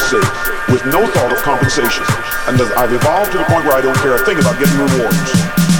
sake, with no thought of compensation. And I've evolved to the point where I don't care a thing about getting rewards.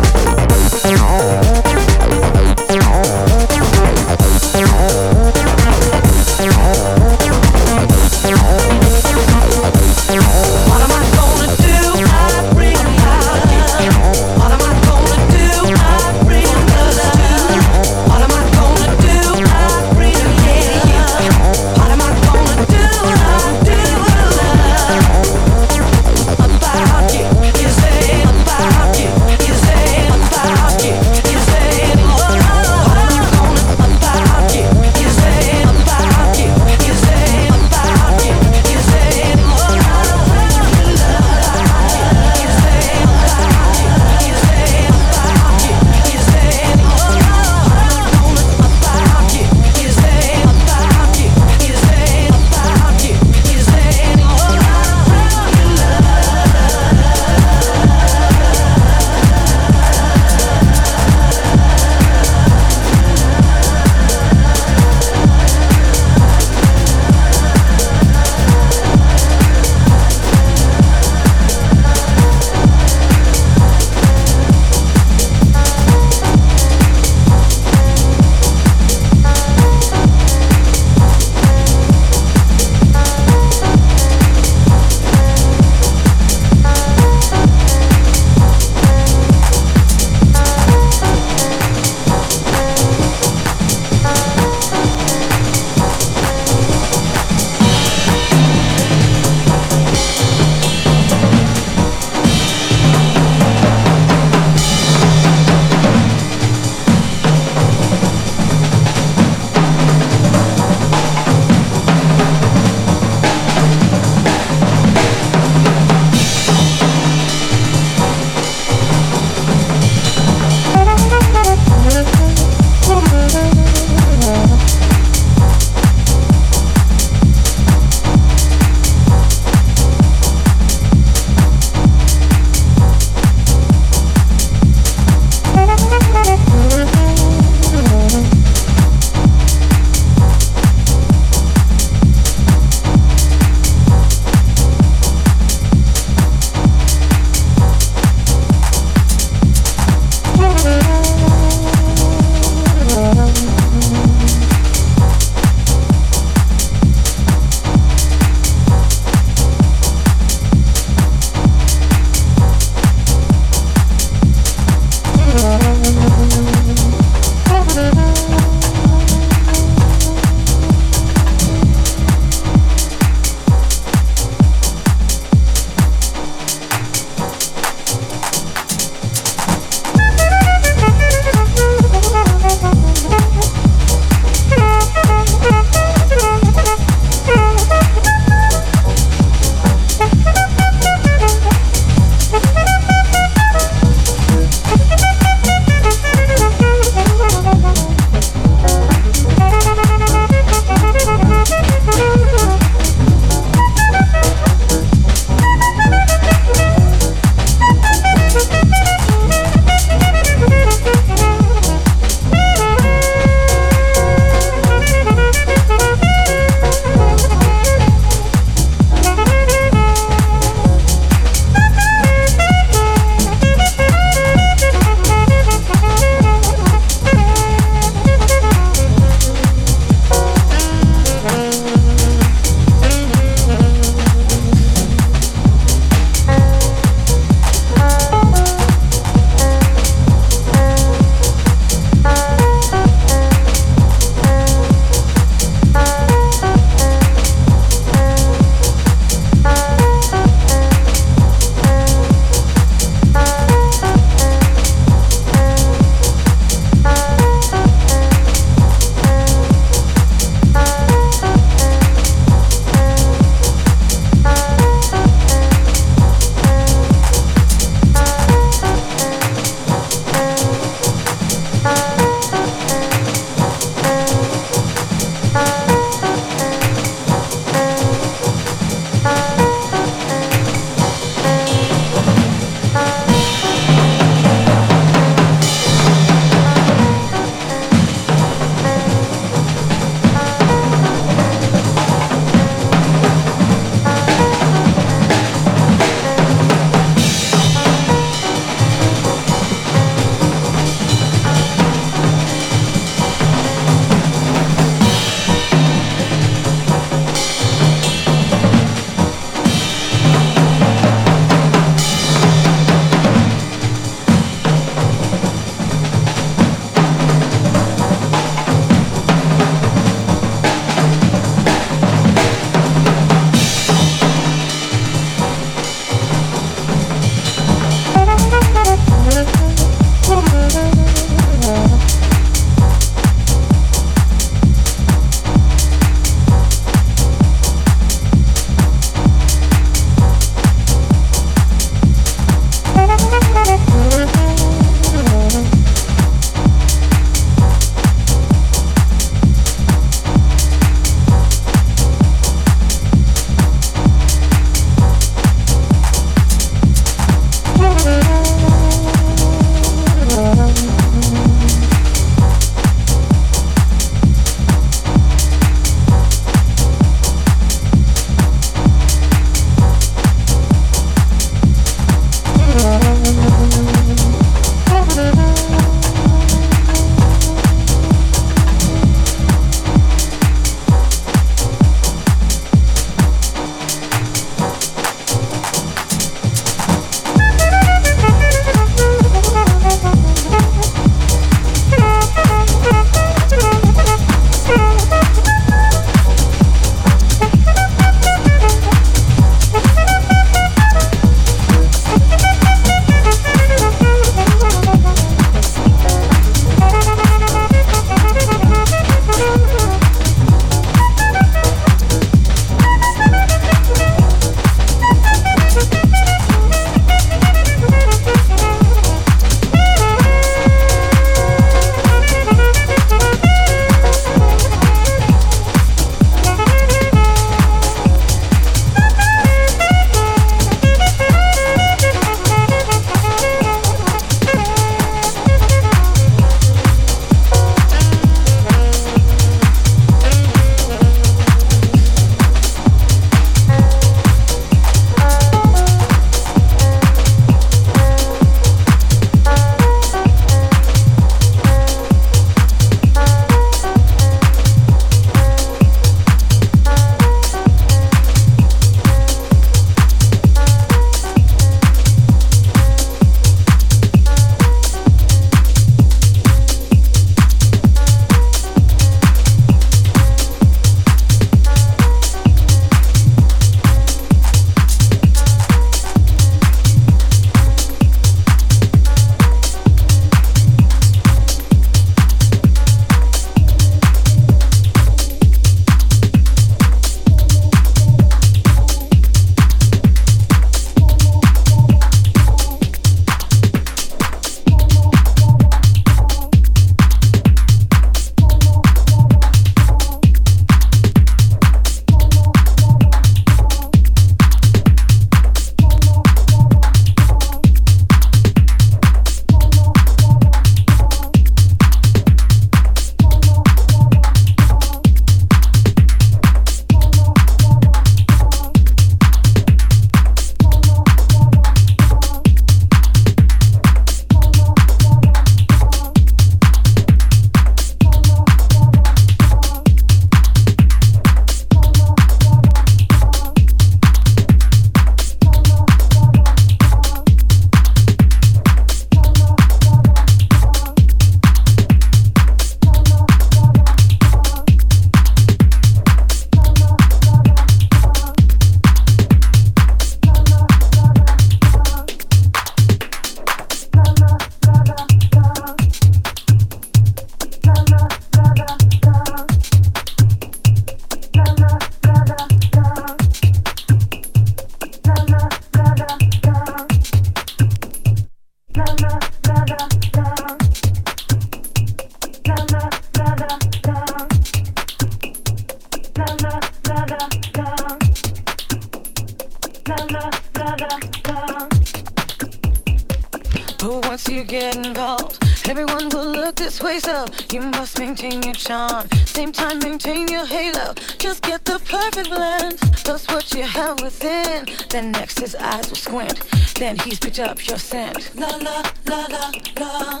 But once you get involved, everyone will look this way, so you must maintain your charm. Same time, maintain your halo. Just get the perfect blend. That's what you have within. Then next, his eyes will squint. Then he's picked up your scent. La la la la la.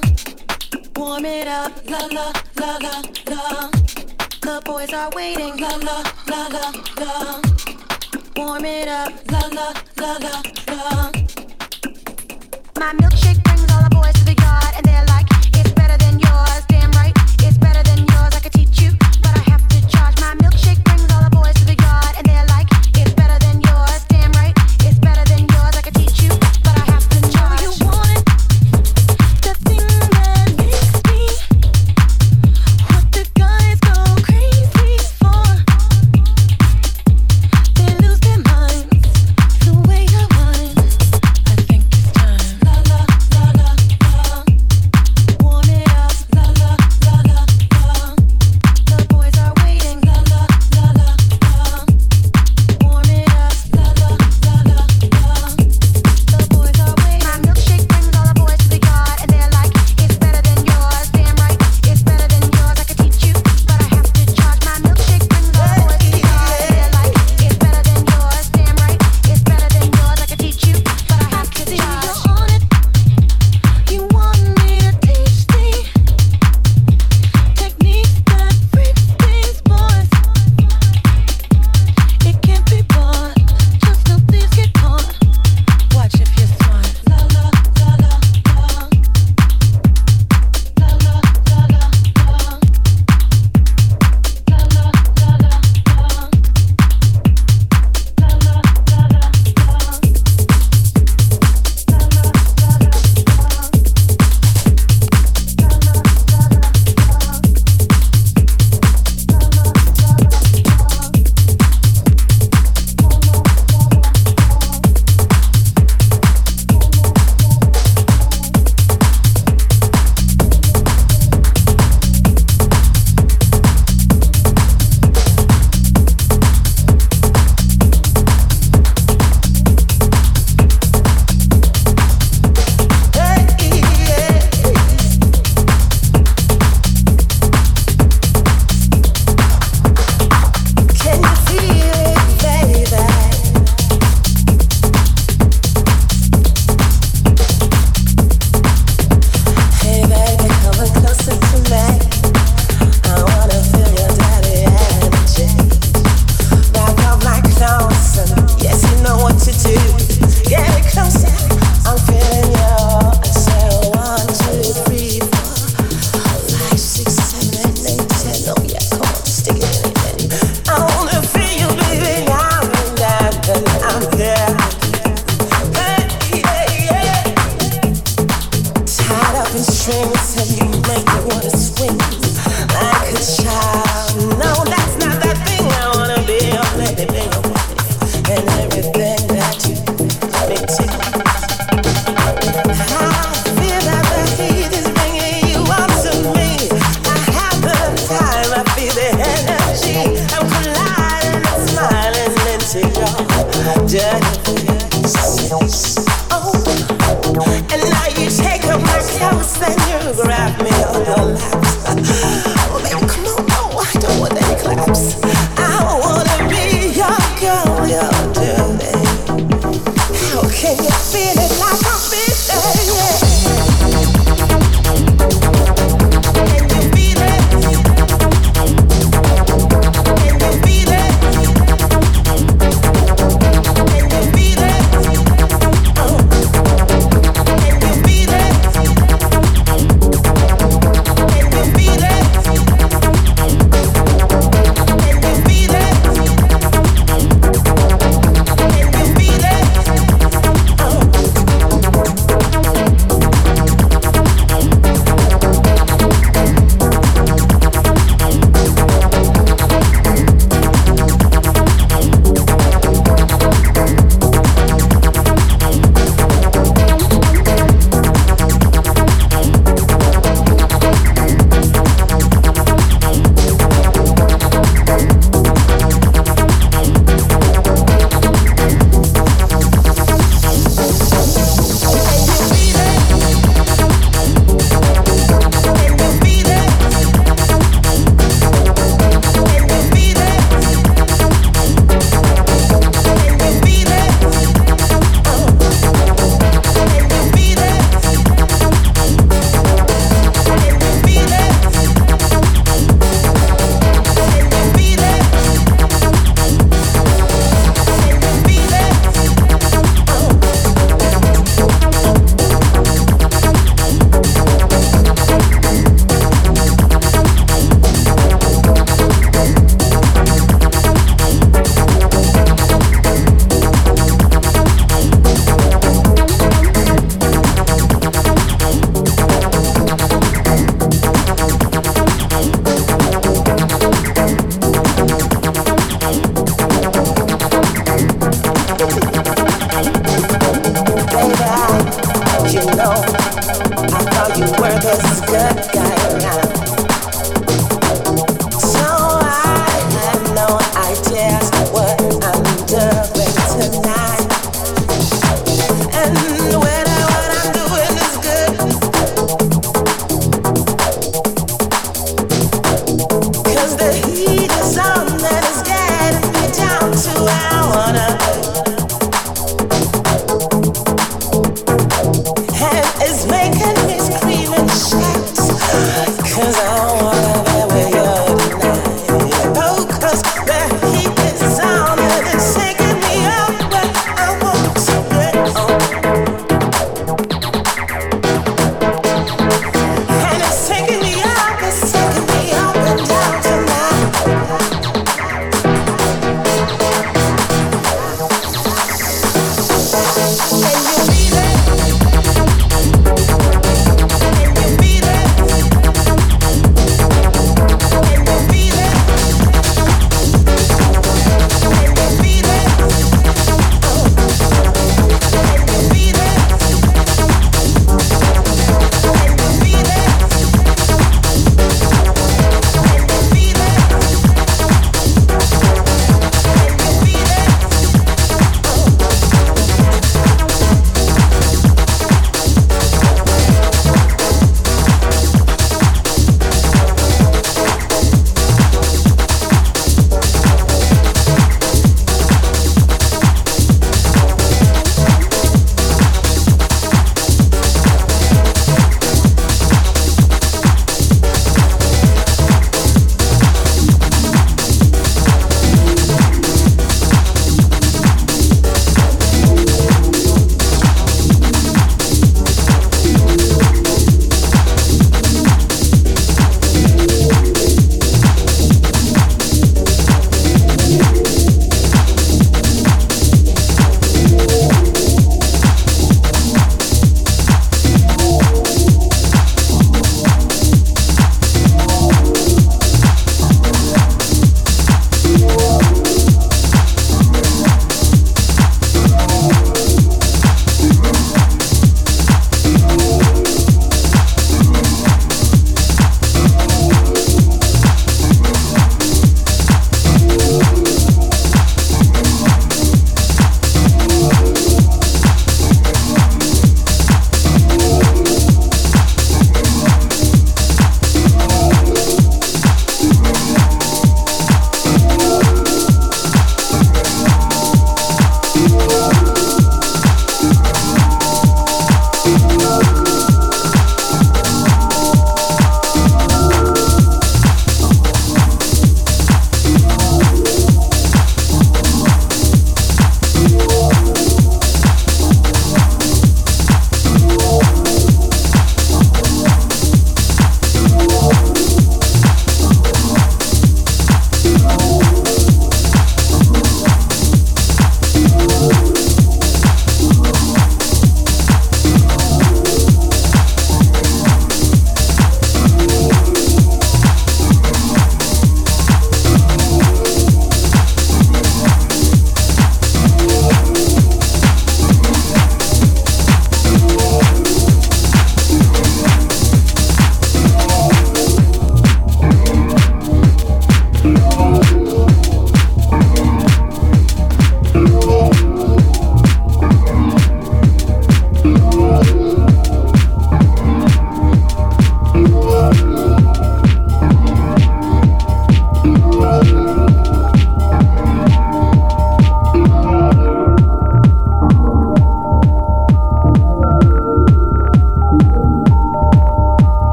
Warm it up. La la la la la. The boys are waiting. La la la la la warm it up. La la la la la. My milkshake brings all the boys to the yard and.